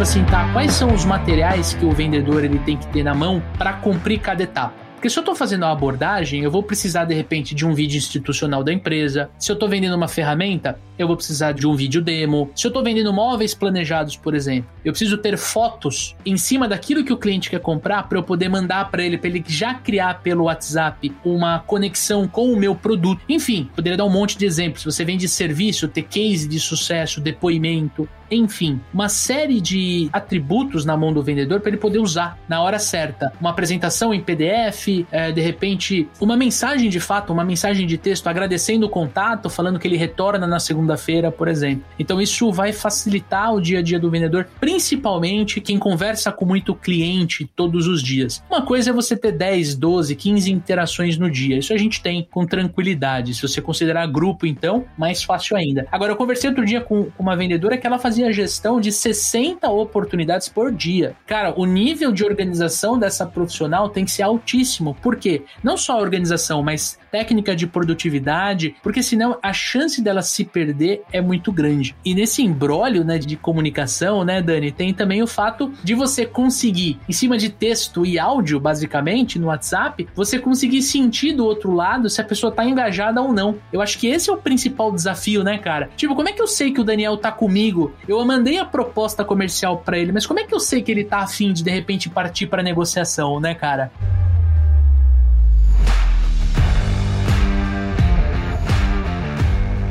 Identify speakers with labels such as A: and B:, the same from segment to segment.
A: tipo assim, tá, quais são os materiais que o vendedor ele tem que ter na mão para cumprir cada etapa? Porque se eu estou fazendo a abordagem, eu vou precisar de repente de um vídeo institucional da empresa. Se eu estou vendendo uma ferramenta, eu vou precisar de um vídeo demo. Se eu estou vendendo móveis planejados, por exemplo, eu preciso ter fotos em cima daquilo que o cliente quer comprar para eu poder mandar para ele, para ele já criar pelo WhatsApp uma conexão com o meu produto. Enfim, poderia dar um monte de exemplos. Se você vende serviço, ter case de sucesso, depoimento, enfim, uma série de atributos na mão do vendedor para ele poder usar na hora certa. Uma apresentação em PDF, é, de repente, uma mensagem de fato, uma mensagem de texto agradecendo o contato, falando que ele retorna na segunda-feira, por exemplo. Então, isso vai facilitar o dia a dia do vendedor, principalmente quem conversa com muito cliente todos os dias. Uma coisa é você ter 10, 12, 15 interações no dia. Isso a gente tem com tranquilidade. Se você considerar grupo, então, mais fácil ainda. Agora, eu conversei outro dia com uma vendedora que ela fazia gestão de 60 oportunidades por dia. Cara, o nível de organização dessa profissional tem que ser altíssimo. Por quê? Não só a organização, mas técnica de produtividade, porque senão a chance dela se perder é muito grande. E nesse embrólio, né, de comunicação, né, Dani, tem também o fato de você conseguir, em cima de texto e áudio, basicamente, no WhatsApp, você conseguir sentir do outro lado se a pessoa tá engajada ou não. Eu acho que esse é o principal desafio, né, cara? Tipo, como é que eu sei que o Daniel tá comigo? Eu mandei a proposta comercial para ele, mas como é que eu sei que ele tá afim de de repente partir para negociação, né, cara?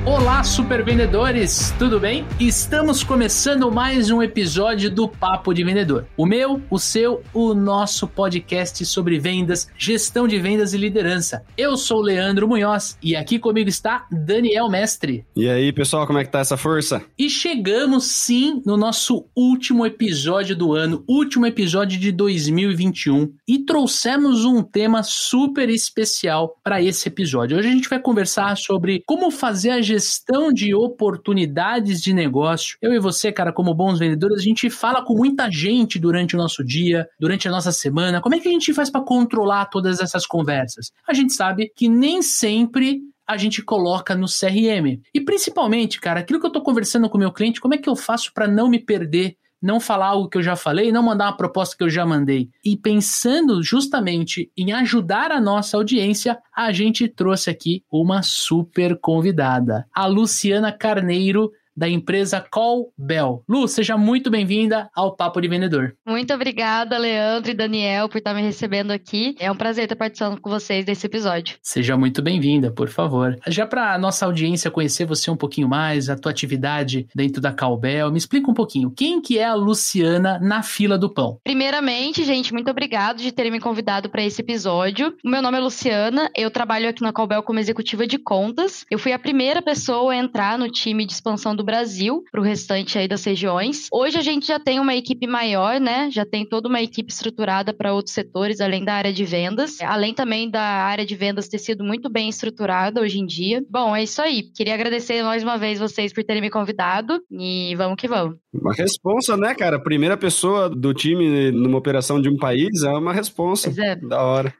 A: Olá, super vendedores, tudo bem? Estamos começando mais um episódio do Papo de Vendedor. O meu, o seu, o nosso podcast sobre vendas, gestão de vendas e liderança. Eu sou o Leandro Munhoz e aqui comigo está Daniel Mestre.
B: E aí, pessoal, como é que tá essa força?
A: E chegamos sim no nosso último episódio do ano, último episódio de 2021 e trouxemos um tema super especial para esse episódio. Hoje a gente vai conversar sobre como fazer a gestão gestão de oportunidades de negócio. Eu e você, cara, como bons vendedores, a gente fala com muita gente durante o nosso dia, durante a nossa semana. Como é que a gente faz para controlar todas essas conversas? A gente sabe que nem sempre a gente coloca no CRM. E principalmente, cara, aquilo que eu estou conversando com o meu cliente, como é que eu faço para não me perder não falar algo que eu já falei, não mandar uma proposta que eu já mandei. E pensando justamente em ajudar a nossa audiência, a gente trouxe aqui uma super convidada, a Luciana Carneiro, da empresa Call Bell. Lu, seja muito bem-vinda ao Papo de Vendedor.
C: Muito obrigada, Leandro e Daniel, por estar me recebendo aqui. É um prazer estar participando com vocês desse episódio.
A: Seja muito bem-vinda, por favor. Já para a nossa audiência conhecer você um pouquinho mais, a tua atividade dentro da Call Bell, me explica um pouquinho, quem que é a Luciana na fila do pão?
C: Primeiramente, gente, muito obrigado de terem me convidado para esse episódio. O meu nome é Luciana, eu trabalho aqui na Call Bell como executiva de contas. Eu fui a primeira pessoa a entrar no time de expansão do Brasil, para o restante aí das regiões. Hoje a gente já tem uma equipe maior, né? Já tem toda uma equipe estruturada para outros setores, além da área de vendas, além também da área de vendas ter sido muito bem estruturada hoje em dia. Bom, é isso aí. Queria agradecer mais uma vez vocês por terem me convidado e vamos que vamos.
B: Uma responsa, né, cara? Primeira pessoa do time numa operação de um país é uma responsa. É. Da hora.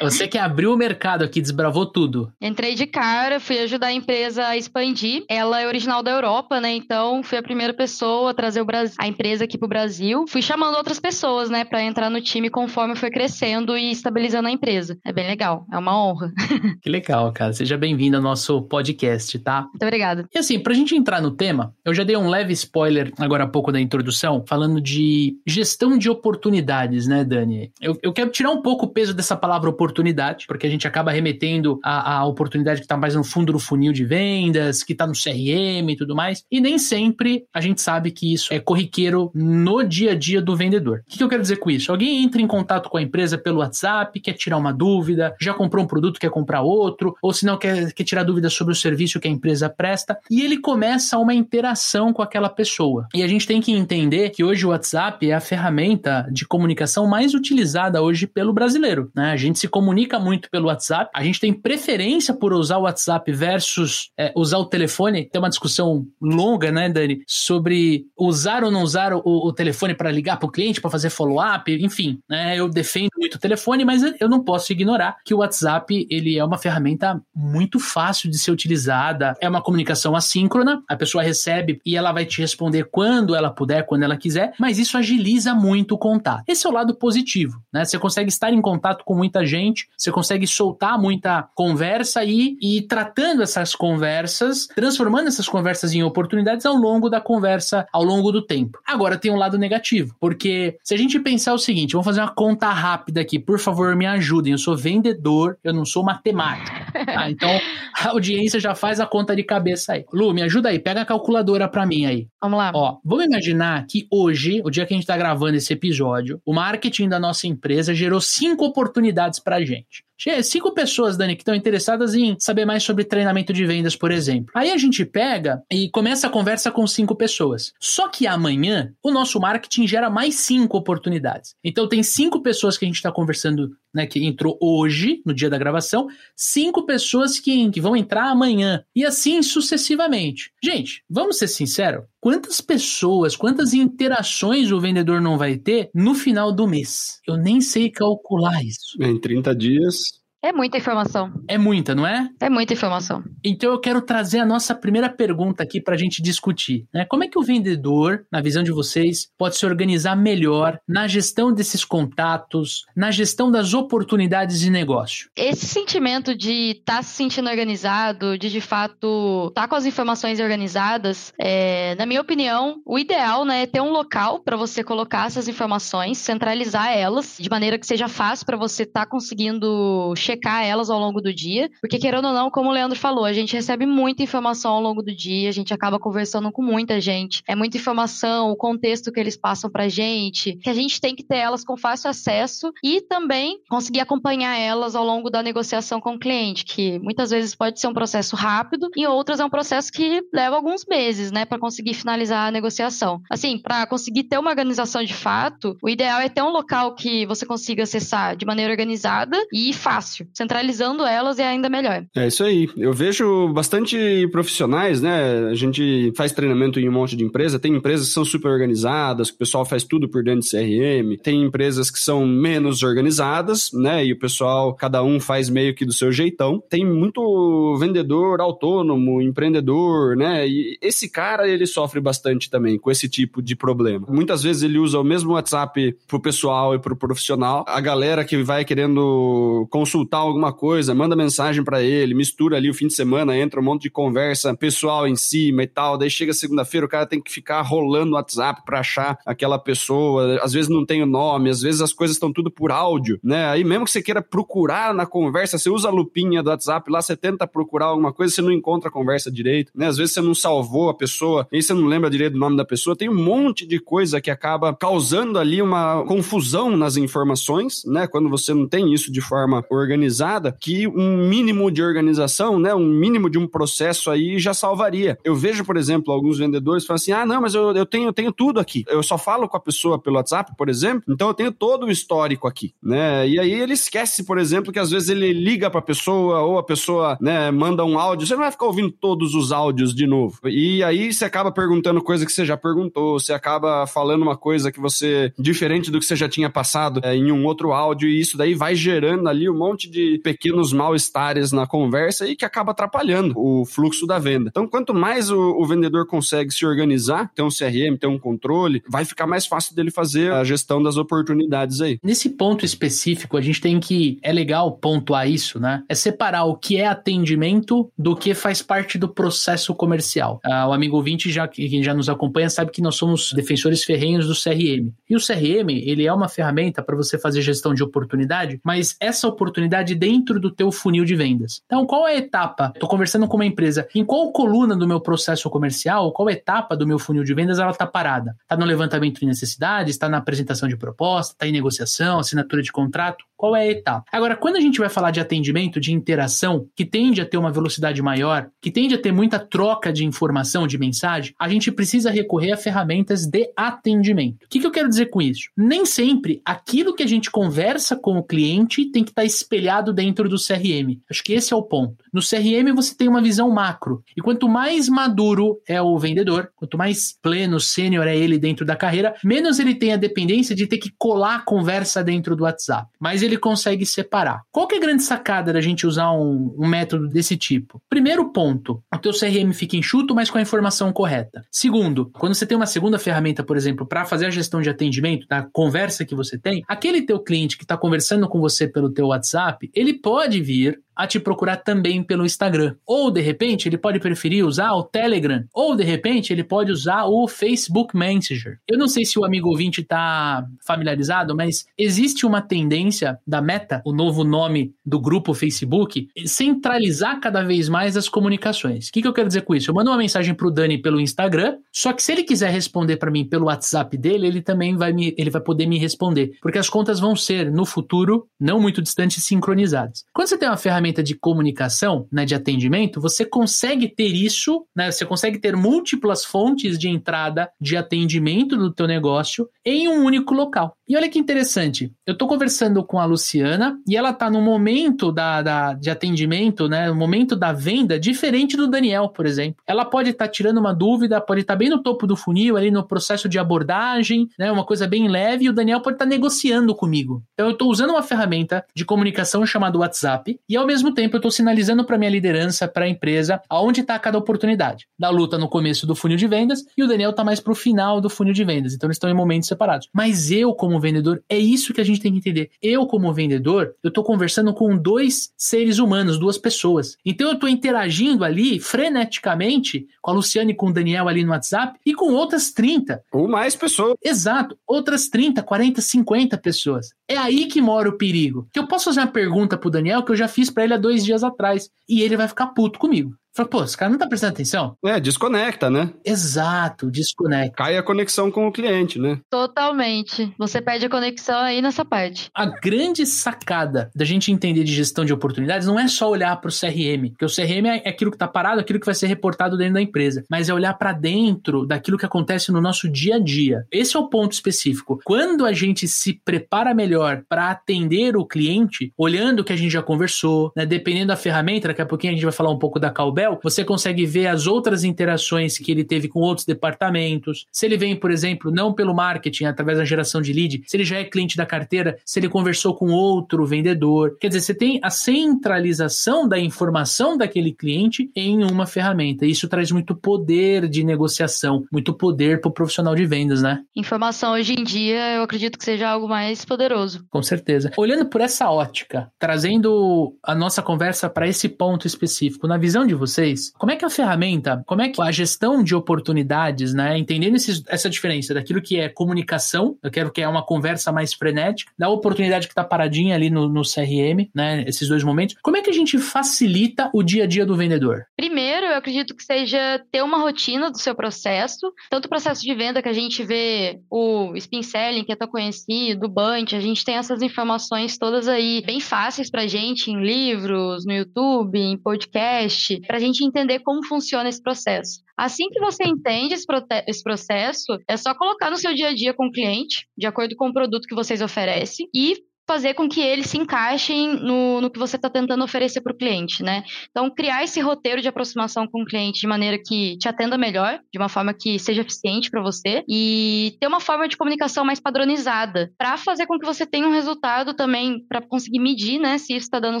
A: Você que abriu o mercado aqui, desbravou tudo.
C: Entrei de cara, fui ajudar a empresa a expandir. Ela é original da Europa, né? Então fui a primeira pessoa a trazer Brasil, a empresa aqui pro Brasil. Fui chamando outras pessoas, né, para entrar no time conforme foi crescendo e estabilizando a empresa. É bem legal, é uma honra.
A: Que legal, cara. Seja bem-vindo ao nosso podcast, tá?
C: Muito obrigada.
A: E assim, pra gente entrar no tema, eu já dei um leve spoiler agora há pouco da introdução, falando de gestão de oportunidades, né, Dani? Eu, eu quero tirar um pouco peso dessa palavra oportunidade, porque a gente acaba remetendo a oportunidade que está mais no fundo do funil de vendas, que está no CRM e tudo mais. E nem sempre a gente sabe que isso é corriqueiro no dia a dia do vendedor. O que, que eu quero dizer com isso? Alguém entra em contato com a empresa pelo WhatsApp, quer tirar uma dúvida, já comprou um produto, quer comprar outro, ou se não quer, quer tirar dúvidas sobre o serviço que a empresa presta, e ele começa uma interação com aquela pessoa. E a gente tem que entender que hoje o WhatsApp é a ferramenta de comunicação mais utilizada hoje pelo brasileiro brasileiro, né? A gente se comunica muito pelo WhatsApp, a gente tem preferência por usar o WhatsApp versus é, usar o telefone. Tem uma discussão longa, né, Dani, sobre usar ou não usar o, o telefone para ligar para o cliente, para fazer follow-up, enfim, né? Eu defendo muito o telefone, mas eu não posso ignorar que o WhatsApp ele é uma ferramenta muito fácil de ser utilizada, é uma comunicação assíncrona, a pessoa recebe e ela vai te responder quando ela puder, quando ela quiser, mas isso agiliza muito o contato. Esse é o lado positivo, né? Você consegue estar em contato com muita gente, você consegue soltar muita conversa e ir tratando essas conversas, transformando essas conversas em oportunidades ao longo da conversa, ao longo do tempo. Agora tem um lado negativo, porque se a gente pensar o seguinte, vamos fazer uma conta rápida aqui, por favor, me ajudem. Eu sou vendedor, eu não sou matemático. Tá? Então a audiência já faz a conta de cabeça aí. Lu, me ajuda aí, pega a calculadora para mim aí.
C: Vamos lá.
A: Ó, vamos imaginar que hoje, o dia que a gente tá gravando esse episódio, o marketing da nossa empresa gerou cinco oportunidades pra gente. Cinco pessoas, Dani, que estão interessadas em saber mais sobre treinamento de vendas, por exemplo. Aí a gente pega e começa a conversa com cinco pessoas. Só que amanhã, o nosso marketing gera mais cinco oportunidades. Então, tem cinco pessoas que a gente está conversando, né, que entrou hoje, no dia da gravação, cinco pessoas que, que vão entrar amanhã. E assim sucessivamente. Gente, vamos ser sinceros? Quantas pessoas, quantas interações o vendedor não vai ter no final do mês? Eu nem sei calcular isso.
B: Em 30 dias,
C: é muita informação.
A: É muita, não é?
C: É muita informação.
A: Então eu quero trazer a nossa primeira pergunta aqui para a gente discutir. Né? Como é que o vendedor, na visão de vocês, pode se organizar melhor na gestão desses contatos, na gestão das oportunidades de negócio?
C: Esse sentimento de estar tá se sentindo organizado, de de fato estar tá com as informações organizadas, é, na minha opinião, o ideal né, é ter um local para você colocar essas informações, centralizar elas, de maneira que seja fácil para você estar tá conseguindo checar elas ao longo do dia, porque querendo ou não, como o Leandro falou, a gente recebe muita informação ao longo do dia, a gente acaba conversando com muita gente, é muita informação, o contexto que eles passam pra gente, que a gente tem que ter elas com fácil acesso e também conseguir acompanhar elas ao longo da negociação com o cliente, que muitas vezes pode ser um processo rápido e outras é um processo que leva alguns meses, né, para conseguir finalizar a negociação. Assim, para conseguir ter uma organização de fato, o ideal é ter um local que você consiga acessar de maneira organizada e fácil. Centralizando elas é ainda melhor.
B: É isso aí. Eu vejo bastante profissionais, né? A gente faz treinamento em um monte de empresa. Tem empresas que são super organizadas, que o pessoal faz tudo por dentro de CRM. Tem empresas que são menos organizadas, né? E o pessoal, cada um faz meio que do seu jeitão. Tem muito vendedor autônomo, empreendedor, né? E esse cara, ele sofre bastante também com esse tipo de problema. Muitas vezes ele usa o mesmo WhatsApp pro pessoal e pro profissional. A galera que vai querendo consultar alguma coisa, manda mensagem para ele, mistura ali o fim de semana, entra um monte de conversa pessoal em cima e tal. Daí chega segunda-feira, o cara tem que ficar rolando o WhatsApp pra achar aquela pessoa. Às vezes não tem o nome, às vezes as coisas estão tudo por áudio, né? Aí mesmo que você queira procurar na conversa, você usa a lupinha do WhatsApp lá, você tenta procurar alguma coisa, você não encontra a conversa direito, né? Às vezes você não salvou a pessoa, aí você não lembra direito do nome da pessoa. Tem um monte de coisa que acaba causando ali uma confusão nas informações, né? Quando você não tem isso de forma organizada organizada que um mínimo de organização, né, um mínimo de um processo aí já salvaria. Eu vejo, por exemplo, alguns vendedores falando assim: ah, não, mas eu, eu, tenho, eu tenho tudo aqui. Eu só falo com a pessoa pelo WhatsApp, por exemplo, então eu tenho todo o histórico aqui, né? E aí ele esquece, por exemplo, que às vezes ele liga para a pessoa ou a pessoa, né, manda um áudio, você não vai ficar ouvindo todos os áudios de novo. E aí você acaba perguntando coisa que você já perguntou, você acaba falando uma coisa que você diferente do que você já tinha passado é, em um outro áudio e isso daí vai gerando ali um monte de de pequenos mal-estares na conversa e que acaba atrapalhando o fluxo da venda. Então, quanto mais o, o, vendedor consegue se organizar, ter um CRM, ter um controle, vai ficar mais fácil dele fazer a gestão das oportunidades aí.
A: Nesse ponto específico, a gente tem que. É legal pontuar isso, né? É separar o que é atendimento do que faz parte do processo comercial. Ah, o amigo ouvinte, já, quem já nos acompanha, sabe que nós somos defensores ferrenhos do CRM. E o CRM, ele é uma ferramenta para você fazer gestão de oportunidade, mas essa oportunidade dentro do teu funil de vendas. Então, qual é a etapa? Estou conversando com uma empresa. Em qual coluna do meu processo comercial, qual etapa do meu funil de vendas ela está parada? Está no levantamento de necessidades, está na apresentação de proposta, está em negociação, assinatura de contrato? Qual é a etapa? Agora, quando a gente vai falar de atendimento, de interação, que tende a ter uma velocidade maior, que tende a ter muita troca de informação, de mensagem, a gente precisa recorrer a ferramentas de atendimento. O que, que eu quero dizer com isso? Nem sempre aquilo que a gente conversa com o cliente tem que estar espelhado dentro do CRM. Acho que esse é o ponto. No CRM você tem uma visão macro. E quanto mais maduro é o vendedor, quanto mais pleno, sênior é ele dentro da carreira, menos ele tem a dependência de ter que colar a conversa dentro do WhatsApp. Mas ele consegue separar. Qual que é a grande sacada da gente usar um, um método desse tipo? Primeiro ponto, o teu CRM fica enxuto, mas com a informação correta. Segundo, quando você tem uma segunda ferramenta, por exemplo, para fazer a gestão de atendimento da conversa que você tem, aquele teu cliente que está conversando com você pelo teu WhatsApp, ele pode vir a te procurar também pelo Instagram. Ou de repente ele pode preferir usar o Telegram, ou de repente ele pode usar o Facebook Messenger. Eu não sei se o amigo ouvinte está familiarizado, mas existe uma tendência da Meta, o novo nome do grupo Facebook, centralizar cada vez mais as comunicações. O que, que eu quero dizer com isso? Eu mando uma mensagem para o Dani pelo Instagram, só que se ele quiser responder para mim pelo WhatsApp dele, ele também vai me, ele vai poder me responder, porque as contas vão ser no futuro não muito distantes sincronizadas. Quando você tem uma ferramenta ferramenta de comunicação, né, de atendimento, você consegue ter isso, né, você consegue ter múltiplas fontes de entrada de atendimento do teu negócio em um único local. E olha que interessante, eu estou conversando com a Luciana e ela está no momento da, da, de atendimento, né, no momento da venda, diferente do Daniel, por exemplo. Ela pode estar tá tirando uma dúvida, pode estar tá bem no topo do funil, ali no processo de abordagem, né, uma coisa bem leve, e o Daniel pode estar tá negociando comigo. Então eu estou usando uma ferramenta de comunicação chamada WhatsApp e ao mesmo tempo eu estou sinalizando para minha liderança, para a empresa, aonde está cada oportunidade. Da luta no começo do funil de vendas e o Daniel está mais para o final do funil de vendas. Então eles estão em momentos separados. Mas eu, como como vendedor, é isso que a gente tem que entender. Eu, como vendedor, eu estou conversando com dois seres humanos, duas pessoas. Então eu estou interagindo ali freneticamente com a Luciane e com o Daniel ali no WhatsApp e com outras 30.
B: Ou mais pessoas.
A: Exato. Outras 30, 40, 50 pessoas. É aí que mora o perigo. Que eu posso fazer uma pergunta pro Daniel que eu já fiz para ele há dois dias atrás. E ele vai ficar puto comigo. Fala, pô, esse cara não tá prestando atenção?
B: É, desconecta, né?
A: Exato, desconecta.
B: Cai a conexão com o cliente, né?
C: Totalmente. Você perde a conexão aí nessa parte.
A: A grande sacada da gente entender de gestão de oportunidades não é só olhar para o CRM, porque o CRM é aquilo que tá parado, aquilo que vai ser reportado dentro da empresa, mas é olhar para dentro daquilo que acontece no nosso dia a dia. Esse é o ponto específico. Quando a gente se prepara melhor para atender o cliente, olhando o que a gente já conversou, né, dependendo da ferramenta, daqui a pouquinho a gente vai falar um pouco da Calbel, você consegue ver as outras interações que ele teve com outros departamentos. Se ele vem, por exemplo, não pelo marketing, através da geração de lead, se ele já é cliente da carteira, se ele conversou com outro vendedor. Quer dizer, você tem a centralização da informação daquele cliente em uma ferramenta. Isso traz muito poder de negociação, muito poder para o profissional de vendas, né?
C: Informação hoje em dia, eu acredito que seja algo mais poderoso.
A: Com certeza. Olhando por essa ótica, trazendo a nossa conversa para esse ponto específico, na visão de você, vocês, como é que a ferramenta, como é que a gestão de oportunidades, né, entendendo esses, essa diferença daquilo que é comunicação, eu quero que é uma conversa mais frenética, da oportunidade que está paradinha ali no, no CRM, né, esses dois momentos, como é que a gente facilita o dia a dia do vendedor?
C: Primeiro, eu acredito que seja ter uma rotina do seu processo, tanto o processo de venda que a gente vê o spin selling, que é tão conhecido, o Bunch, a gente tem essas informações todas aí bem fáceis pra gente em livros, no YouTube, em podcast, pra gente gente entender como funciona esse processo. Assim que você entende esse, esse, processo, é só colocar no seu dia a dia com o cliente, de acordo com o produto que vocês oferecem, e fazer com que eles se encaixem no, no que você está tentando oferecer para o cliente, né? Então, criar esse roteiro de aproximação com o cliente de maneira que te atenda melhor, de uma forma que seja eficiente para você e ter uma forma de comunicação mais padronizada para fazer com que você tenha um resultado também para conseguir medir, né, se isso está dando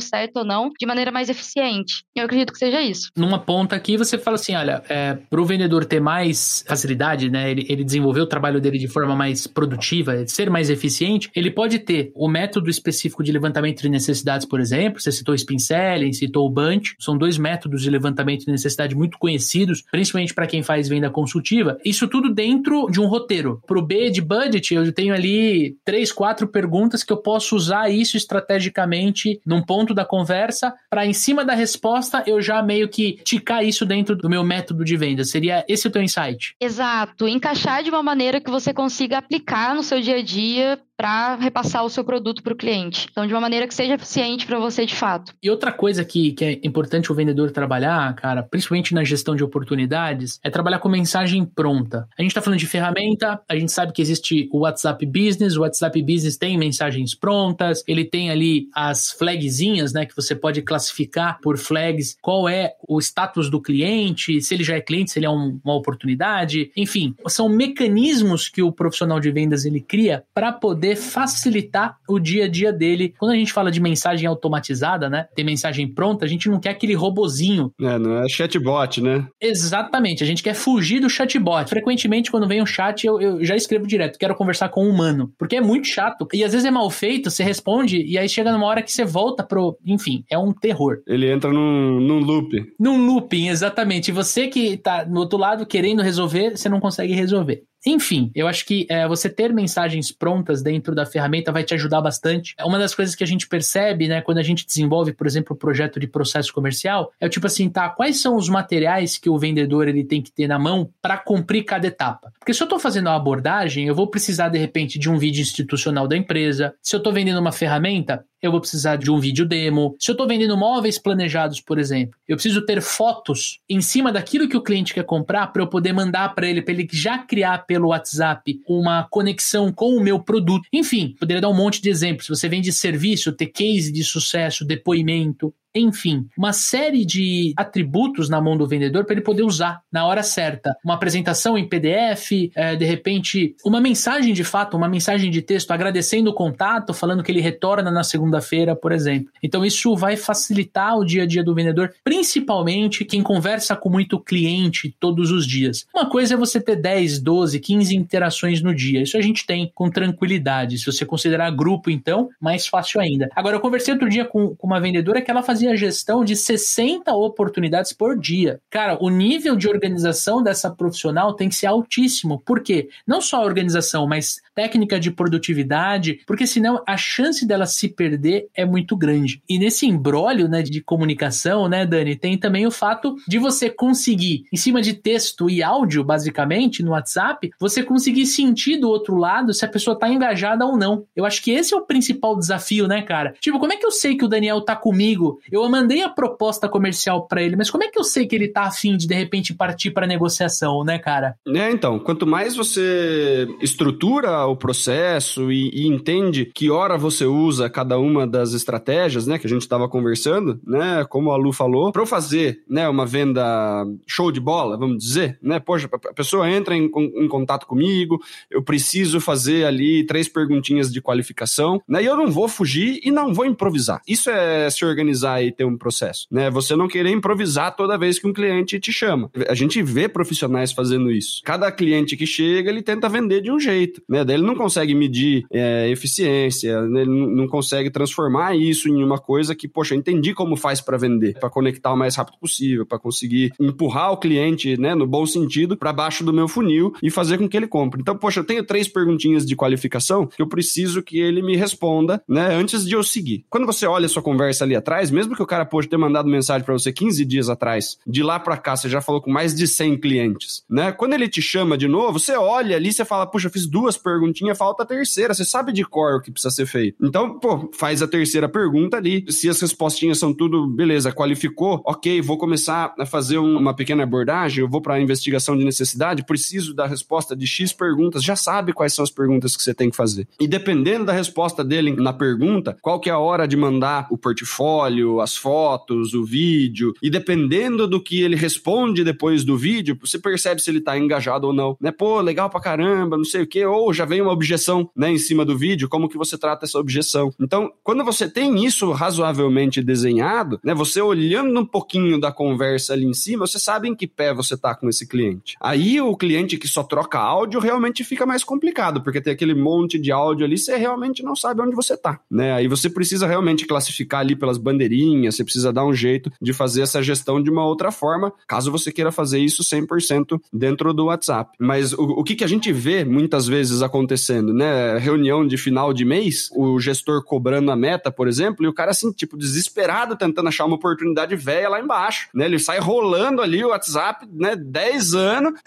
C: certo ou não, de maneira mais eficiente. Eu acredito que seja isso.
A: Numa ponta aqui, você fala assim, olha, é, para o vendedor ter mais facilidade, né, ele, ele desenvolver o trabalho dele de forma mais produtiva, ser mais eficiente, ele pode ter o método método específico de levantamento de necessidades, por exemplo, você citou o Spin Selling, citou o Bunch, são dois métodos de levantamento de necessidade muito conhecidos, principalmente para quem faz venda consultiva. Isso tudo dentro de um roteiro. Para o B de budget, eu tenho ali três, quatro perguntas que eu posso usar isso estrategicamente num ponto da conversa para em cima da resposta eu já meio que ticar isso dentro do meu método de venda. Seria esse o teu insight?
C: Exato, encaixar de uma maneira que você consiga aplicar no seu dia a dia para repassar o seu produto para o cliente. Então, de uma maneira que seja eficiente para você de fato.
A: E outra coisa que, que é importante o vendedor trabalhar, cara, principalmente na gestão de oportunidades, é trabalhar com mensagem pronta. A gente está falando de ferramenta, a gente sabe que existe o WhatsApp Business, o WhatsApp Business tem mensagens prontas, ele tem ali as flagzinhas, né, que você pode classificar por flags qual é o status do cliente, se ele já é cliente, se ele é um, uma oportunidade, enfim, são mecanismos que o profissional de vendas ele cria para poder facilitar o dia a dia dele. Quando a gente fala de mensagem automatizada, né, tem mensagem pronta, a gente não quer aquele robozinho.
B: É, não é chatbot, né?
A: Exatamente, a gente quer fugir do chatbot. Frequentemente, quando vem um chat, eu, eu já escrevo direto, quero conversar com um humano, porque é muito chato. E às vezes é mal feito, você responde e aí chega numa hora que você volta pro. Enfim, é um terror.
B: Ele entra num, num loop.
A: Num looping, exatamente. E você que tá no outro lado querendo resolver, você não consegue resolver. Enfim, eu acho que é, você ter mensagens prontas dentro da ferramenta vai te ajudar bastante. É uma das coisas que a gente percebe, né, quando a gente desenvolve, por exemplo, o projeto de processo comercial, é o tipo assim, tá, quais são os materiais que o vendedor ele tem que ter na mão para cumprir cada etapa? Porque se eu estou fazendo a abordagem, eu vou precisar de repente de um vídeo institucional da empresa. Se eu estou vendendo uma ferramenta, eu vou precisar de um vídeo demo. Se eu estou vendendo móveis planejados, por exemplo, eu preciso ter fotos em cima daquilo que o cliente quer comprar para eu poder mandar para ele, para ele já criar pelo WhatsApp uma conexão com o meu produto. Enfim, poderia dar um monte de exemplos. Se você vende serviço, ter case de sucesso, depoimento, enfim, uma série de atributos na mão do vendedor para ele poder usar na hora certa. Uma apresentação em PDF, é, de repente, uma mensagem de fato, uma mensagem de texto agradecendo o contato, falando que ele retorna na segunda-feira, por exemplo. Então, isso vai facilitar o dia a dia do vendedor, principalmente quem conversa com muito cliente todos os dias. Uma coisa é você ter 10, 12, 15 interações no dia. Isso a gente tem com tranquilidade. Se você considerar grupo, então, mais fácil ainda. Agora, eu conversei outro dia com, com uma vendedora que ela fazia fazia gestão de 60 oportunidades por dia. Cara, o nível de organização dessa profissional tem que ser altíssimo. Por quê? Não só a organização, mas técnica de produtividade, porque senão a chance dela se perder é muito grande. E nesse embrólio né, de comunicação, né, Dani, tem também o fato de você conseguir, em cima de texto e áudio, basicamente, no WhatsApp, você conseguir sentir do outro lado se a pessoa está engajada ou não. Eu acho que esse é o principal desafio, né, cara? Tipo, como é que eu sei que o Daniel tá comigo? Eu mandei a proposta comercial para ele, mas como é que eu sei que ele tá afim de, de repente, partir para negociação, né, cara?
B: É, então, quanto mais você estrutura o processo e, e, entende que hora você usa cada uma das estratégias, né, que a gente estava conversando, né, como a Lu falou, para eu fazer, né, uma venda show de bola, vamos dizer, né, poxa, a pessoa entra em, em contato comigo, eu preciso fazer ali três perguntinhas de qualificação, né, e eu não vou fugir e não vou improvisar. Isso é se organizar e ter um processo, né, você não querer improvisar toda vez que um cliente te chama. A gente vê profissionais fazendo isso. Cada cliente que chega, ele tenta vender de um jeito, né, daí ele não consegue medir é, eficiência, né? ele não consegue transformar isso em uma coisa que, poxa, eu entendi como faz para vender, para conectar o mais rápido possível, para conseguir empurrar o cliente, né, no bom sentido, para baixo do meu funil e fazer com que ele compre. Então, poxa, eu tenho três perguntinhas de qualificação que eu preciso que ele me responda, né, antes de eu seguir. Quando você olha a sua conversa ali atrás, mesmo que o cara pode ter mandado mensagem para você 15 dias atrás, de lá para cá você já falou com mais de 100 clientes, né? Quando ele te chama de novo, você olha ali, você fala, puxa, fiz duas perguntinhas, falta a terceira. Você sabe de cor o que precisa ser feito. Então, pô, faz a terceira pergunta ali. Se as respostinhas são tudo, beleza, qualificou, ok, vou começar a fazer uma pequena abordagem, eu vou para investigação de necessidade, preciso da resposta de X perguntas, já sabe quais são as perguntas que você tem que fazer. E dependendo da resposta dele na pergunta, qual que é a hora de mandar o portfólio, as fotos, o vídeo, e dependendo do que ele responde depois do vídeo, você percebe se ele tá engajado ou não, né? Pô, legal pra caramba, não sei o que, ou já vem uma objeção, né, em cima do vídeo, como que você trata essa objeção. Então, quando você tem isso razoavelmente desenhado, né, você olhando um pouquinho da conversa ali em cima, você sabe em que pé você tá com esse cliente. Aí o cliente que só troca áudio realmente fica mais complicado, porque tem aquele monte de áudio ali, você realmente não sabe onde você tá, né? Aí você precisa realmente classificar ali pelas bandeirinhas você precisa dar um jeito de fazer essa gestão de uma outra forma, caso você queira fazer isso 100% dentro do WhatsApp. Mas o, o que, que a gente vê muitas vezes acontecendo, né? Reunião de final de mês, o gestor cobrando a meta, por exemplo, e o cara assim, tipo, desesperado tentando achar uma oportunidade velha lá embaixo, né? Ele sai rolando ali o WhatsApp, né, 10 anos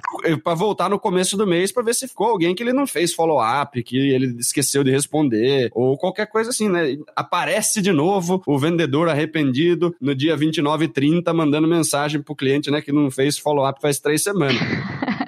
B: para voltar no começo do mês para ver se ficou alguém que ele não fez follow-up, que ele esqueceu de responder, ou qualquer coisa assim, né? Aparece de novo o vendedor arrependido no dia 29 e 30 mandando mensagem pro cliente, né, que não fez follow-up faz três semanas.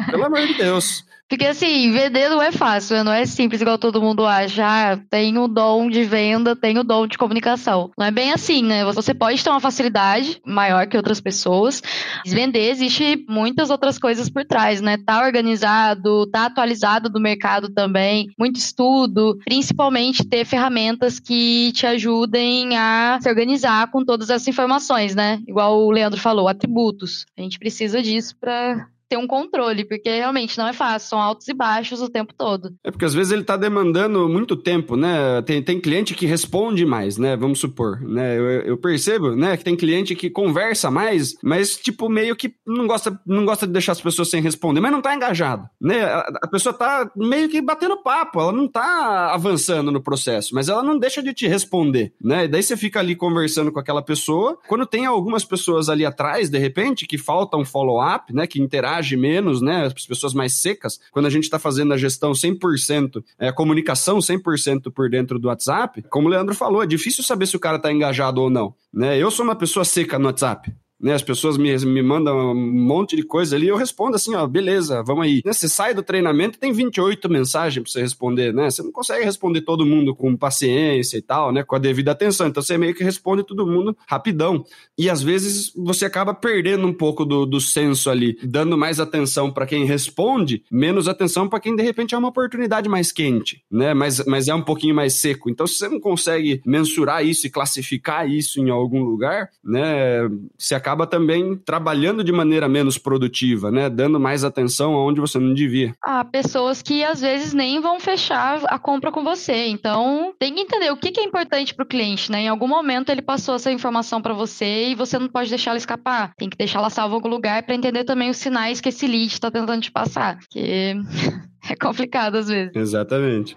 B: Pelo amor de Deus.
C: Porque assim, vender não é fácil, né? não é simples igual todo mundo acha. Ah, tem o dom de venda, tem o dom de comunicação. Não é bem assim, né? Você pode ter uma facilidade maior que outras pessoas. Vender existe muitas outras coisas por trás, né? Tá organizado, tá atualizado do mercado também, muito estudo, principalmente ter ferramentas que te ajudem a se organizar com todas essas informações, né? Igual o Leandro falou, atributos. A gente precisa disso para ter um controle, porque realmente não é fácil, são altos e baixos o tempo todo.
B: É porque às vezes ele está demandando muito tempo, né? Tem, tem cliente que responde mais, né? Vamos supor, né? Eu, eu, percebo, né, que tem cliente que conversa mais, mas tipo meio que não gosta, não gosta de deixar as pessoas sem responder, mas não está engajado, né? A, a, pessoa está meio que batendo papo, ela não está avançando no processo, mas ela não deixa de te responder, né? E daí você fica ali conversando com aquela pessoa, quando tem algumas pessoas ali atrás, de repente, que falta um follow-up, né, que interage age menos, né? As pessoas mais secas, quando a gente está fazendo a gestão 100%, é, a comunicação 100% por dentro do WhatsApp, como o Leandro falou, é difícil saber se o cara está engajado ou não. Né? Eu sou uma pessoa seca no WhatsApp né? As pessoas me, me mandam um monte de coisa ali, eu respondo assim, ó, beleza, vamos aí. Né? Você sai do treinamento tem 28 mensagens para você responder, né? Você não consegue responder todo mundo com paciência e tal, né? Com a devida atenção. Então você meio que responde todo mundo rapidão. E às vezes você acaba perdendo um pouco do, do senso ali, dando mais atenção para quem responde, menos atenção para quem de repente é uma oportunidade mais quente, né? Mas, mas é um pouquinho mais seco. Então se você não consegue mensurar isso e classificar isso em algum lugar, né? Você acaba acaba também trabalhando de maneira menos produtiva, né? Dando mais atenção aonde você não devia.
C: Há pessoas que às vezes nem vão fechar a compra com você. Então, tem que entender o que é importante para o cliente, né? Em algum momento ele passou essa informação para você e você não pode deixar ela escapar. Tem que deixar ela salva em algum lugar para entender também os sinais que esse lead está tentando te passar. Que é complicado às vezes.
B: Exatamente.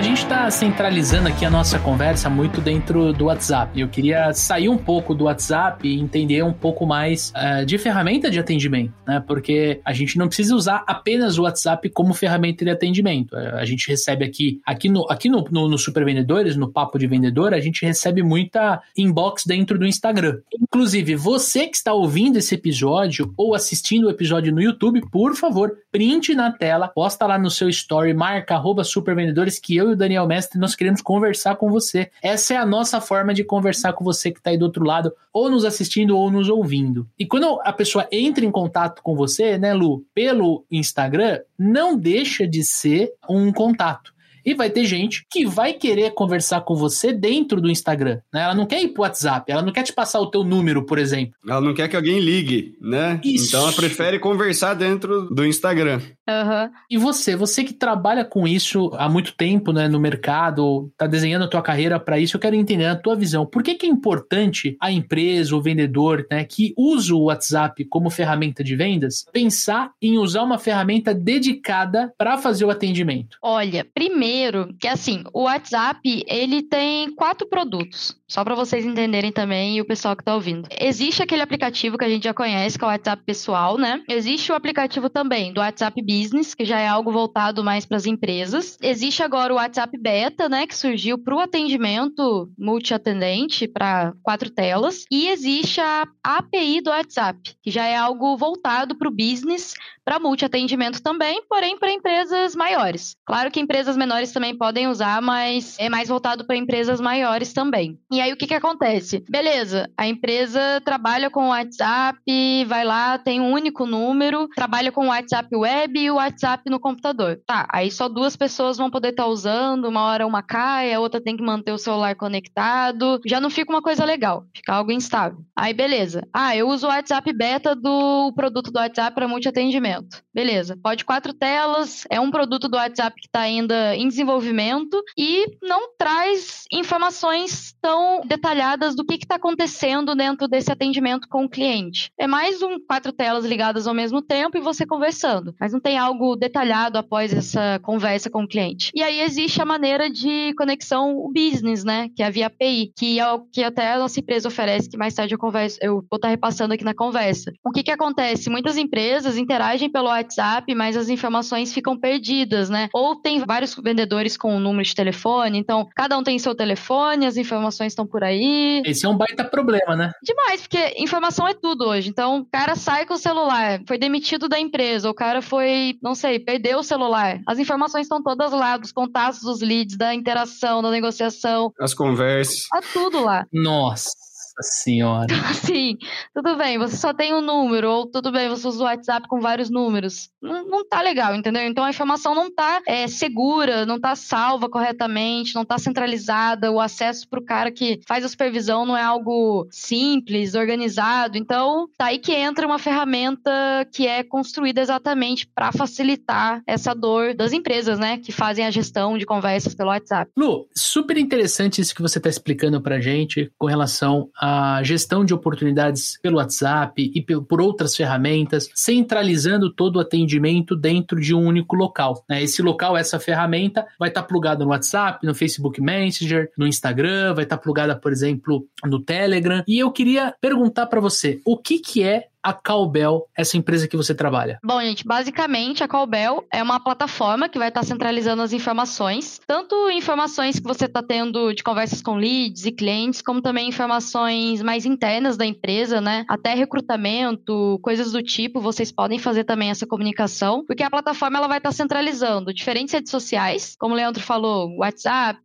A: A gente está centralizando aqui a nossa conversa muito dentro do WhatsApp. Eu queria sair um pouco do WhatsApp e entender um pouco mais uh, de ferramenta de atendimento, né? Porque a gente não precisa usar apenas o WhatsApp como ferramenta de atendimento. Uh, a gente recebe aqui, aqui no, aqui no, no, no Super Vendedores, no Papo de Vendedor, a gente recebe muita inbox dentro do Instagram. Inclusive, você que está ouvindo esse episódio ou assistindo o episódio no YouTube, por favor, print na tela, posta lá no seu story, marca arroba supervendedores que eu e o Daniel Mestre, nós queremos conversar com você. Essa é a nossa forma de conversar com você que está aí do outro lado, ou nos assistindo ou nos ouvindo. E quando a pessoa entra em contato com você, né, Lu, pelo Instagram, não deixa de ser um contato. E vai ter gente que vai querer conversar com você dentro do Instagram. Né? Ela não quer ir pro WhatsApp, ela não quer te passar o teu número, por exemplo.
B: Ela não quer que alguém ligue, né? Isso. Então ela prefere conversar dentro do Instagram.
C: Uhum.
A: E você, você que trabalha com isso há muito tempo, né, no mercado, tá desenhando a tua carreira para isso, eu quero entender a tua visão. Por que, que é importante a empresa, o vendedor, né, que usa o WhatsApp como ferramenta de vendas, pensar em usar uma ferramenta dedicada para fazer o atendimento?
C: Olha, primeiro que assim, o WhatsApp ele tem quatro produtos. Só para vocês entenderem também e o pessoal que está ouvindo. Existe aquele aplicativo que a gente já conhece, que é o WhatsApp pessoal, né? Existe o aplicativo também do WhatsApp Business, que já é algo voltado mais para as empresas. Existe agora o WhatsApp Beta, né, que surgiu para o atendimento multiatendente para quatro telas. E existe a API do WhatsApp, que já é algo voltado para o business, para multiatendimento também, porém para empresas maiores. Claro que empresas menores também podem usar, mas é mais voltado para empresas maiores também. E E aí o que que acontece? Beleza, a empresa trabalha com o WhatsApp, vai lá, tem um único número, trabalha com o WhatsApp web e o WhatsApp no computador. Tá, aí só duas pessoas vão poder estar tá usando, uma hora uma cai, a outra tem que manter o celular conectado. Já não fica uma coisa legal, fica algo instável. Aí beleza. Ah, eu uso o WhatsApp beta do produto do WhatsApp para multi-atendimento. Beleza, pode quatro telas, é um produto do WhatsApp que está ainda em desenvolvimento e não traz informações tão detalhadas do que está acontecendo dentro desse atendimento com o cliente. É mais um quatro telas ligadas ao mesmo tempo e você conversando, mas não tem algo detalhado após essa conversa com o cliente. E aí existe a maneira de conexão o business, né, que é via API, que é o que até a nossa empresa oferece, que mais tarde eu converso, eu vou estar repassando aqui na conversa. O que que acontece? Muitas empresas interagem pelo WhatsApp, mas as informações ficam perdidas, né? Ou tem vários vendedores com um número de telefone, então cada um tem seu telefone, as informações estão por aí.
A: Esse é um baita problema, né?
C: Demais, porque informação é tudo hoje. Então, o cara sai com o celular, foi demitido da empresa, o cara foi, não sei, perdeu o celular. As informações estão todas lá, dos contatos, dos leads, da interação, da negociação.
B: As conversas.
C: Tá tudo lá.
A: Nossa senhora.
C: Sim, tudo bem, você só tem um número, ou tudo bem, você usa o WhatsApp com vários números. Não, não tá legal, entendeu? Então a informação não tá é, segura, não tá salva corretamente, não tá centralizada, o acesso pro cara que faz a supervisão não é algo simples, organizado. Então, tá aí que entra uma ferramenta que é construída exatamente para facilitar essa dor das empresas, né, que fazem a gestão de conversas pelo WhatsApp.
A: Lu, super interessante isso que você tá explicando pra gente com relação a gestão de oportunidades pelo WhatsApp e por outras ferramentas, centralizando todo o atendimento dentro de um único local. Né? Esse local, essa ferramenta, vai estar tá plugado no WhatsApp, no Facebook Messenger, no Instagram, vai estar tá plugada, por exemplo, no Telegram. E eu queria perguntar para você, o que, que é a Cowbell, essa empresa que você trabalha?
C: Bom, gente, basicamente a Cowbell é uma plataforma que vai estar centralizando as informações, tanto informações que você está tendo de conversas com leads e clientes, como também informações mais internas da empresa, né? Até recrutamento, coisas do tipo, vocês podem fazer também essa comunicação, porque a plataforma ela vai estar centralizando diferentes redes sociais, como o Leandro falou, o WhatsApp,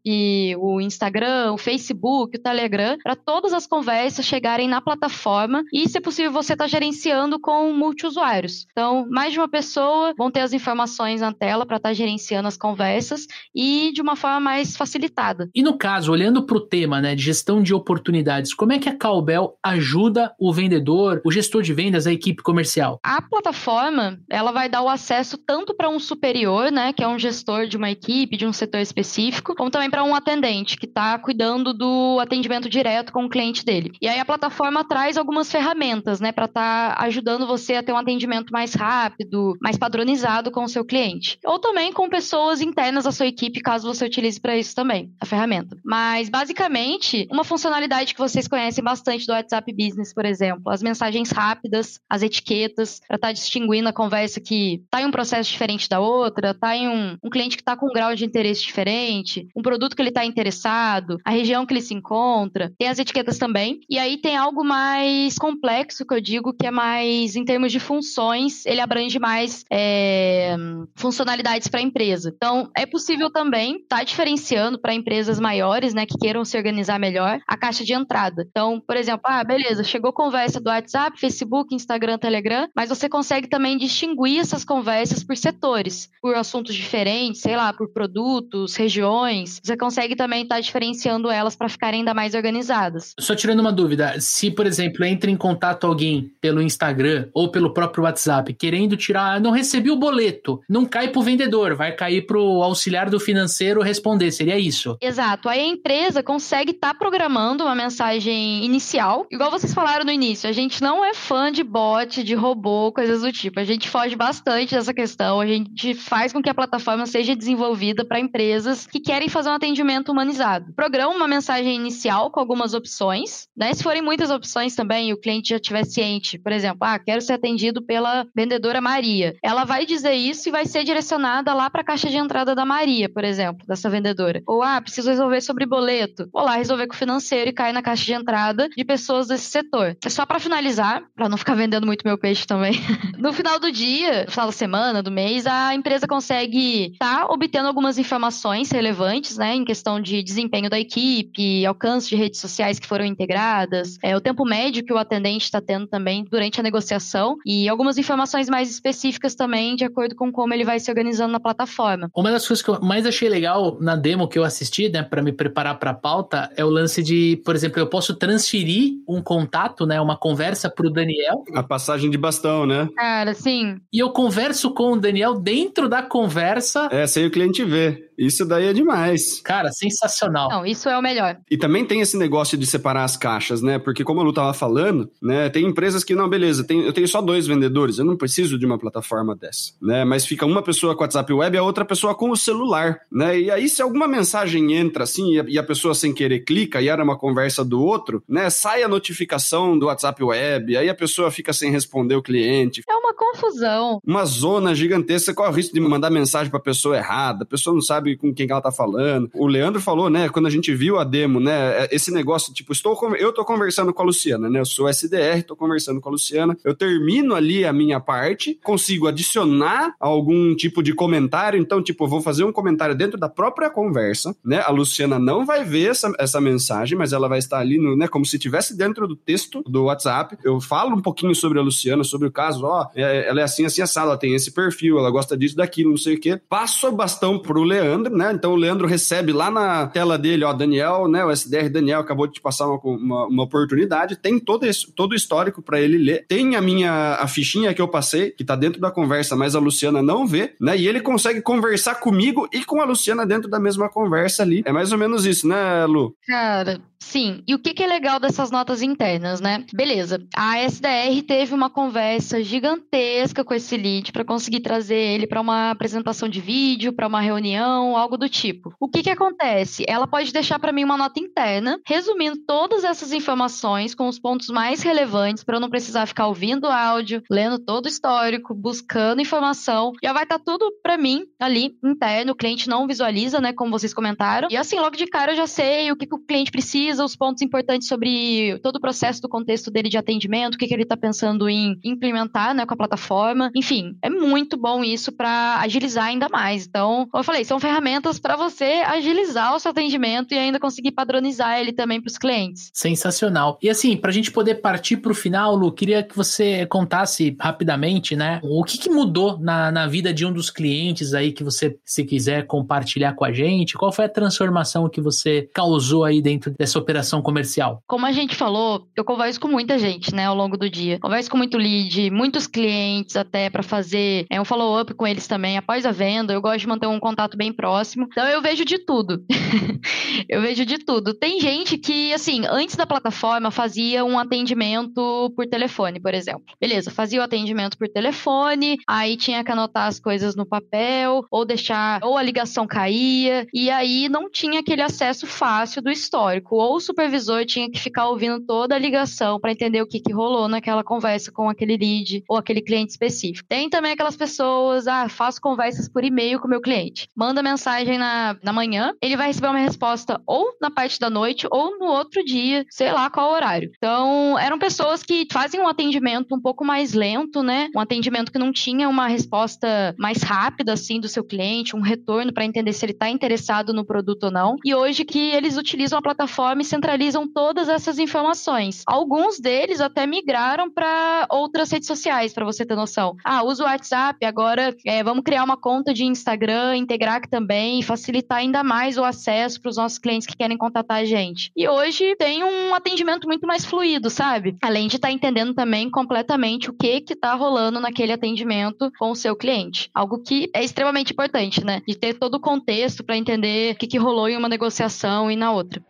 C: o Instagram, o Facebook, o Telegram, para todas as conversas chegarem na plataforma e, se possível, você está gerando gerenciando com multiusuários. Então, mais de uma pessoa vão ter as informações na tela para estar tá gerenciando as conversas e de uma forma mais facilitada.
A: E no caso, olhando para o tema né, de gestão de oportunidades, como é que a Cowbell ajuda o vendedor, o gestor de vendas, a equipe comercial?
C: A plataforma ela vai dar o acesso tanto para um superior, né, que é um gestor de uma equipe, de um setor específico, como também para um atendente que está cuidando do atendimento direto com o cliente dele. E aí a plataforma traz algumas ferramentas, né, para estar tá ajudando você a ter um atendimento mais rápido, mais padronizado com o seu cliente. Ou também com pessoas internas da sua equipe, caso você utilize para isso também, a ferramenta. Mas, basicamente, uma funcionalidade que vocês conhecem bastante do WhatsApp Business, por exemplo, as mensagens rápidas, as etiquetas, para estar tá distinguindo a conversa que está em um processo diferente da outra, está em um, um cliente que está com um grau de interesse diferente, um produto que ele está interessado, a região que ele se encontra. Tem as etiquetas também. E aí tem algo mais complexo que eu digo que é mais, em termos de funções, ele abrange mais é, funcionalidades para a empresa. Então, é possível também estar tá diferenciando para empresas maiores, né, que queiram se organizar melhor, a caixa de entrada. Então, por exemplo, ah, beleza, chegou conversa do WhatsApp, Facebook, Instagram, Telegram, mas você consegue também distinguir essas conversas por setores, por assuntos diferentes, sei lá, por produtos, regiões. Você consegue também estar tá diferenciando elas para ficarem ainda mais organizadas.
A: Só tirando uma dúvida, se, por exemplo, entra em contato alguém pelo Instagram ou pelo próprio WhatsApp querendo tirar, não recebi o boleto, não cai pro vendedor, vai cair pro auxiliar do financeiro responder, seria isso?
C: Exato. Aí a empresa consegue estar tá programando uma mensagem inicial, igual vocês falaram no início, a gente não é fã de bot, de robô, coisas do tipo. A gente foge bastante dessa questão, a gente faz com que a plataforma seja desenvolvida para empresas que querem fazer um atendimento humanizado. Programa uma mensagem inicial com algumas opções, né? Se forem muitas opções também e o cliente já estiver ciente, Por exemplo, ah, quero ser atendido pela vendedora Maria. Ela vai dizer isso e vai ser direcionada lá para a caixa de entrada da Maria, por exemplo, dessa vendedora. Ou, ah, preciso resolver sobre boleto. Vou lá resolver com o financeiro e cai na caixa de entrada de pessoas desse setor. É só para finalizar, para não ficar vendendo muito meu peixe também. no final do dia, no final da semana, do mês, a empresa consegue estar tá obtendo algumas informações relevantes, né, em questão de desempenho da equipe, alcance de redes sociais que foram integradas, é, o tempo médio que o atendente está tendo também durante a negociação e algumas informações mais específicas também de acordo com como ele vai se organizando na plataforma.
A: Uma das coisas que eu mais achei legal na demo que eu assisti, né, para me preparar para a pauta, é o lance de, por exemplo, eu posso transferir um contato, né, uma conversa para o Daniel.
B: A passagem de bastão, né?
C: Cara, sim.
A: E eu converso com o Daniel dentro da conversa.
B: É, sem o cliente ver. Isso daí é demais.
A: Cara, sensacional.
C: Não, isso é o melhor.
B: E também tem esse negócio de separar as caixas, né? Porque como a Lu tava falando, né, tem empresas que não, beleza, tem, eu tenho só dois vendedores, eu não preciso de uma plataforma dessa, né? Mas fica uma pessoa com WhatsApp web e a outra pessoa com o celular, né? E aí se alguma mensagem entra assim e a, e a pessoa sem querer clica e era uma conversa do outro, né, sai a notificação do WhatsApp web, aí a pessoa fica sem responder o cliente.
C: É uma confusão.
B: Uma zona gigantesca, qual é o risco de mandar mensagem para pessoa errada? A pessoa não sabe sabe com quem ela tá falando. O Leandro falou, né, quando a gente viu a demo, né, é, esse negócio, tipo, estou eu tô conversando com a Luciana, né, eu sou SDR, tô conversando com a Luciana, eu termino ali a minha parte, consigo adicionar algum tipo de comentário, então, tipo, vou fazer um comentário dentro da própria conversa, né, a Luciana não vai ver essa, essa mensagem, mas ela vai estar ali, no, né, como se estivesse dentro do texto do WhatsApp, eu falo um pouquinho sobre a Luciana, sobre o caso, ó, é, ela é assim, assim, assada, ela tem esse perfil, ela gosta disso, daquilo, não sei o quê, passo o bastão pro Leandro, Leandro, né? Então o Leandro recebe lá na tela dele, ó, Daniel, né? O SDR Daniel acabou de te passar uma, uma, uma oportunidade. Tem todo, esse, todo o histórico para ele ler. Tem a minha a fichinha que eu passei, que tá dentro da conversa, mas a Luciana não vê, né? E ele consegue conversar comigo e com a Luciana dentro da mesma conversa ali. É mais ou menos isso, né, Lu?
C: Cara, Sim, e o que, que, é legal dessas notas internas, né? Beleza, a SDR teve uma conversa gigantesca com esse lead para conseguir trazer ele para uma apresentação de vídeo, para uma reunião, algo do tipo. O que, que acontece? Ela pode deixar para mim uma nota interna, resumindo todas essas informações com os pontos mais relevantes para eu não precisar ficar ouvindo áudio, lendo todo o histórico, buscando informação. Já vai estar tá tudo para mim ali interno, o cliente não visualiza, né, como vocês comentaram. E assim, logo de cara eu já sei o que, que o cliente precisa os pontos importantes sobre todo o processo do contexto dele de atendimento, o que, que ele está pensando em implementar né, com a plataforma. Enfim, é muito bom isso para agilizar ainda mais. Então, como eu falei, são ferramentas para você agilizar o seu atendimento e ainda conseguir padronizar ele também para os clientes.
A: Sensacional. E assim, para a gente poder partir para o final, Lu, queria que você contasse rapidamente, né, o que, que mudou na, na vida de um dos clientes aí que você, se quiser compartilhar com a gente. Qual foi a transformação que você causou aí dentro dessa operação comercial?
C: Como a gente falou, eu converso com muita gente, né, ao longo do dia. Converso com muito lead, muitos clientes até para fazer é, um follow-up com eles também após a venda. Eu gosto de manter um contato bem próximo. Então eu vejo de tudo. eu vejo de tudo. Tem gente que, assim, antes da plataforma fazia um atendimento por telefone, por exemplo. Beleza, fazia o atendimento por telefone, aí tinha que anotar as coisas no papel, ou deixar, ou a ligação caía, e aí não tinha aquele acesso fácil do histórico ou o supervisor tinha que ficar ouvindo toda a ligação para entender o que, que rolou naquela conversa com aquele lead ou aquele cliente específico. Tem também aquelas pessoas, ah, faço conversas por e-mail com meu cliente. Manda mensagem na, na manhã, ele vai receber uma resposta ou na parte da noite ou no outro dia, sei lá qual horário. Então, eram pessoas que fazem um atendimento um pouco mais lento, né? Um atendimento que não tinha uma resposta mais rápida, assim, do seu cliente, um retorno para entender se ele está interessado no produto ou não. E hoje que eles utilizam a plataforma e centralizam todas essas informações. Alguns deles até migraram para outras redes sociais, para você ter noção. Ah, uso o WhatsApp, agora é, vamos criar uma conta de Instagram, integrar aqui também e facilitar ainda mais o acesso para os nossos clientes que querem contatar a gente. E hoje tem um atendimento muito mais fluido, sabe? Além de estar tá entendendo também completamente o que que tá rolando naquele atendimento com o seu cliente. Algo que é extremamente importante, né? De ter todo o contexto para entender o que, que rolou em uma negociação e na outra.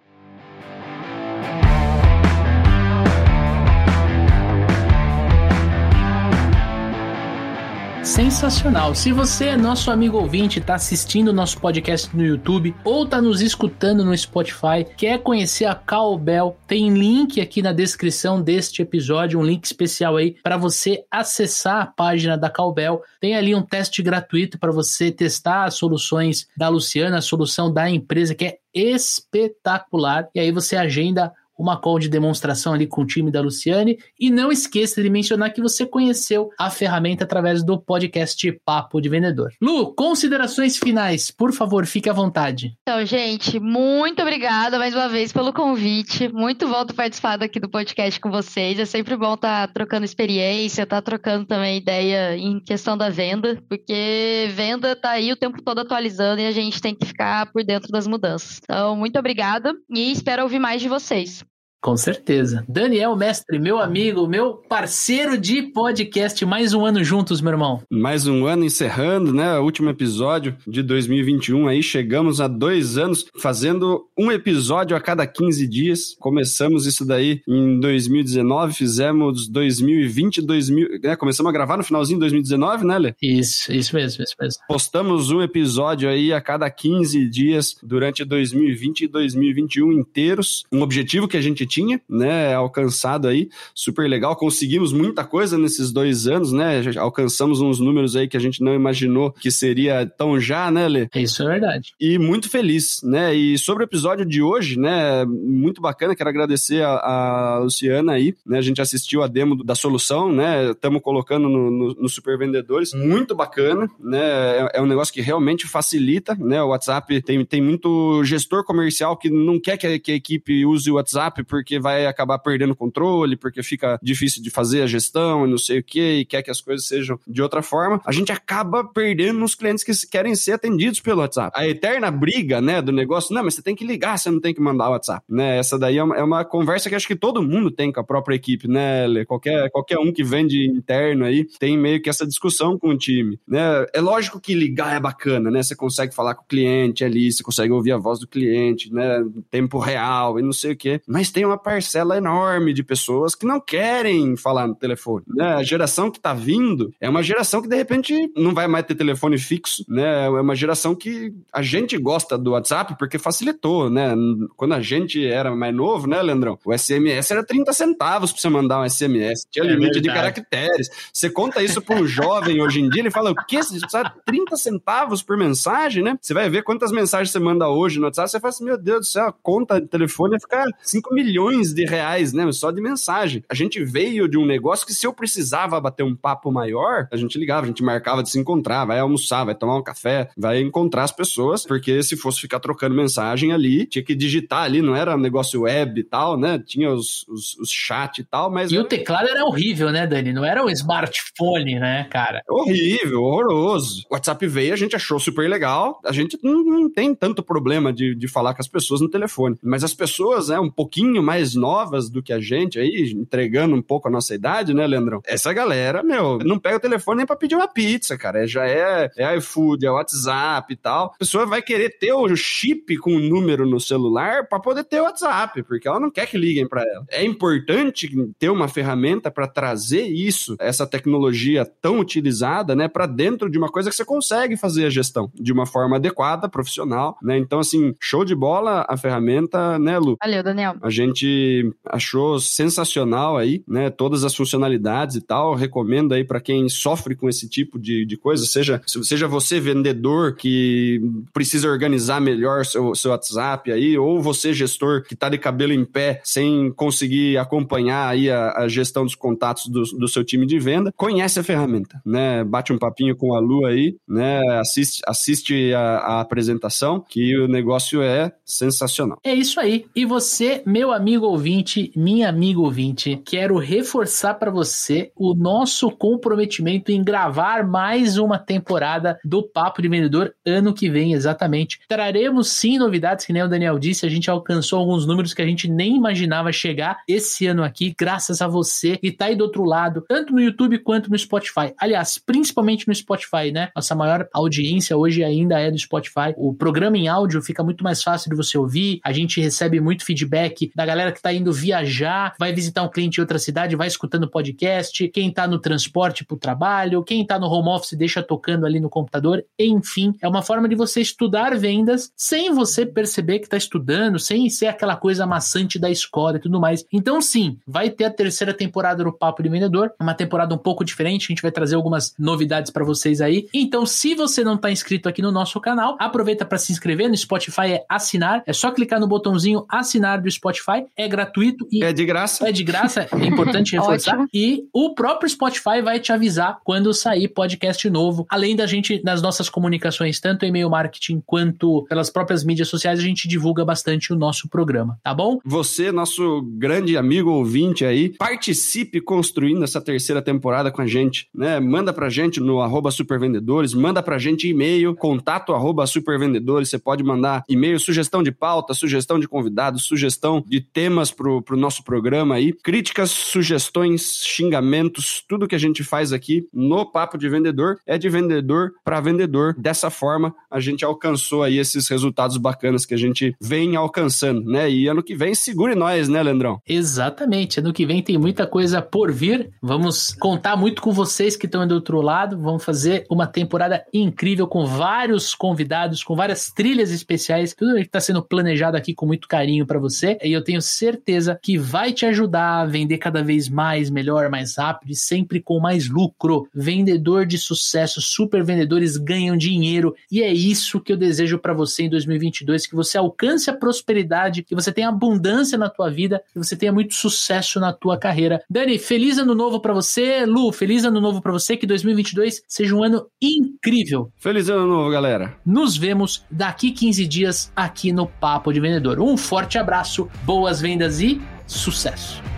A: Sensacional. Se você é nosso amigo ouvinte, está assistindo nosso podcast no YouTube ou está nos escutando no Spotify, quer conhecer a Cowbell, tem link aqui na descrição deste episódio, um link especial aí para você acessar a página da Cowbell. Tem ali um teste gratuito para você testar as soluções da Luciana, a solução da empresa que é espetacular. E aí você agenda uma call de demonstração ali com o time da Luciane. E não esqueça de mencionar que você conheceu a ferramenta através do podcast Papo de Vendedor. Lu, considerações finais, por favor, fique à vontade.
C: Então, gente, muito obrigada mais uma vez pelo convite. Muito bom participar aqui do podcast com vocês. É sempre bom estar tá trocando experiência, estar tá trocando também ideia em questão da venda, porque venda está aí o tempo todo atualizando e a gente tem que ficar por dentro das mudanças. Então, muito obrigada e espero ouvir mais de vocês.
A: Com certeza. Daniel Mestre, meu amigo, meu parceiro de podcast, mais um ano juntos, meu irmão.
B: Mais um ano encerrando, né? O último episódio de 2021 aí, chegamos a dois anos fazendo um episódio a cada 15 dias. Começamos isso daí em 2019, fizemos 2020, 2000, né? Começamos a gravar no finalzinho de 2019, né, Lê?
A: Isso, isso mesmo, isso mesmo.
B: Postamos um episódio aí a cada 15 dias durante 2020 e 2021 inteiros. Um objetivo que a gente tinha, né, alcançado aí, super legal. Conseguimos muita coisa nesses dois anos, né? Alcançamos uns números aí que a gente não imaginou que seria tão já, né, Lê?
A: Isso é verdade.
B: E muito feliz, né? E sobre o episódio de hoje, né, muito bacana, quero agradecer a, a Luciana aí, né? A gente assistiu a demo da solução, né? Estamos colocando no, no, no Super Vendedores, muito bacana, né? É, é, um negócio que realmente facilita, né? O WhatsApp tem, tem muito gestor comercial que não quer que a, que a equipe use o WhatsApp porque porque vai acabar perdendo controle, porque fica difícil de fazer a gestão e não sei o que, e quer que as coisas sejam de outra forma, a gente acaba perdendo os clientes que querem ser atendidos pelo WhatsApp. A eterna briga, né, do negócio, não, mas você tem que ligar, você não tem que mandar o WhatsApp, né? Essa daí é uma, é uma conversa que acho que todo mundo tem com a própria equipe, né, Lê? Qualquer, qualquer um que vende interno aí tem meio que essa discussão com o time, né? É lógico que ligar é bacana, né? Você consegue falar com o cliente ali, você consegue ouvir a voz do cliente, né? Tempo real e não sei o quê, mas tem uma uma parcela enorme de pessoas que não querem falar no telefone. Né? A geração que está vindo é uma geração que de repente não vai mais ter telefone fixo, né? É uma geração que a gente gosta do WhatsApp porque facilitou, né? Quando a gente era mais novo, né, Leandrão? O SMS era 30 centavos para você mandar um SMS, tinha é limite verdade. de caracteres. Você conta isso para um jovem hoje em dia, ele fala: o quê? Você precisa 30 centavos por mensagem, né? Você vai ver quantas mensagens você manda hoje no WhatsApp, você fala assim: meu Deus do céu, a conta de telefone vai ficar 5 milhões milhões de reais, né? Só de mensagem. A gente veio de um negócio que se eu precisava bater um papo maior, a gente ligava, a gente marcava de se encontrar, vai almoçar, vai tomar um café, vai encontrar as pessoas, porque se fosse ficar trocando mensagem ali, tinha que digitar ali, não era um negócio web e tal, né? Tinha os, os, os chat e tal, mas...
A: E
B: era...
A: o teclado era horrível, né, Dani? Não era um smartphone, né, cara?
B: Horrível, horroroso. O WhatsApp veio, a gente achou super legal, a gente não, não tem tanto problema de, de falar com as pessoas no telefone, mas as pessoas, né, um pouquinho mais novas do que a gente aí, entregando um pouco a nossa idade, né, Leandrão? Essa galera, meu, não pega o telefone nem pra pedir uma pizza, cara. É, já é, é iFood, é WhatsApp e tal. A pessoa vai querer ter o chip com o número no celular para poder ter o WhatsApp, porque ela não quer que liguem para ela. É importante ter uma ferramenta para trazer isso, essa tecnologia tão utilizada, né, para dentro de uma coisa que você consegue fazer a gestão de uma forma adequada, profissional, né? Então, assim, show de bola a ferramenta, né, Lu?
C: Valeu, Daniel.
B: A gente gente achou sensacional aí, né? Todas as funcionalidades e tal. Recomendo aí para quem sofre com esse tipo de, de coisa, seja, seja você vendedor que precisa organizar melhor seu, seu WhatsApp aí, ou você gestor que tá de cabelo em pé sem conseguir acompanhar aí a, a gestão dos contatos do, do seu time de venda, conhece a ferramenta, né? Bate um papinho com a Lu aí, né? Assiste, assiste a, a apresentação, que o negócio é sensacional.
A: É isso aí. E você, meu amigo amigo ouvinte, minha amiga ouvinte, quero reforçar para você o nosso comprometimento em gravar mais uma temporada do Papo de Vendedor ano que vem, exatamente. Traremos sim novidades, que nem o Daniel disse, a gente alcançou alguns números que a gente nem imaginava chegar esse ano aqui, graças a você que tá aí do outro lado, tanto no YouTube quanto no Spotify. Aliás, principalmente no Spotify, né? Nossa maior audiência hoje ainda é do Spotify. O programa em áudio fica muito mais fácil de você ouvir, a gente recebe muito feedback da galera galera que tá indo viajar, vai visitar um cliente em outra cidade, vai escutando podcast, quem tá no transporte pro trabalho, quem tá no home office deixa tocando ali no computador, enfim, é uma forma de você estudar vendas sem você perceber que tá estudando, sem ser aquela coisa maçante da escola e tudo mais. Então, sim, vai ter a terceira temporada do Papo de Vendedor, uma temporada um pouco diferente, a gente vai trazer algumas novidades para vocês aí. Então, se você não tá inscrito aqui no nosso canal, aproveita para se inscrever no Spotify é assinar, é só clicar no botãozinho assinar do Spotify, é gratuito e
B: é de graça.
A: É de graça, é importante reforçar. e o próprio Spotify vai te avisar quando sair podcast novo. Além da gente nas nossas comunicações, tanto e-mail marketing quanto pelas próprias mídias sociais, a gente divulga bastante o nosso programa, tá bom?
B: Você, nosso grande amigo ouvinte aí, participe construindo essa terceira temporada com a gente, né? Manda pra gente no arroba supervendedores, manda pra gente e-mail, contato arroba supervendedores, você pode mandar e-mail, sugestão de pauta, sugestão de convidados, sugestão de temas pro, pro nosso programa aí, críticas, sugestões, xingamentos, tudo que a gente faz aqui no Papo de Vendedor é de vendedor para vendedor. Dessa forma, a gente alcançou aí esses resultados bacanas que a gente vem alcançando, né? E ano que vem, segure nós, né, Leandrão?
A: Exatamente. Ano que vem tem muita coisa por vir. Vamos contar muito com vocês que estão do outro lado. Vamos fazer uma temporada incrível com vários convidados, com várias trilhas especiais. Tudo que está sendo planejado aqui com muito carinho para você. E eu tenho certeza que vai te ajudar a vender cada vez mais, melhor, mais rápido e sempre com mais lucro. Vendedor de sucesso, super vendedores ganham dinheiro e é isso que eu desejo para você em 2022, que você alcance a prosperidade, que você tenha abundância na tua vida, que você tenha muito sucesso na tua carreira. Dani, feliz ano novo para você. Lu, feliz ano novo para você, que 2022 seja um ano incrível.
B: Feliz ano novo, galera.
A: Nos vemos daqui 15 dias aqui no Papo de Vendedor. Um forte abraço, boas vendas e sucesso!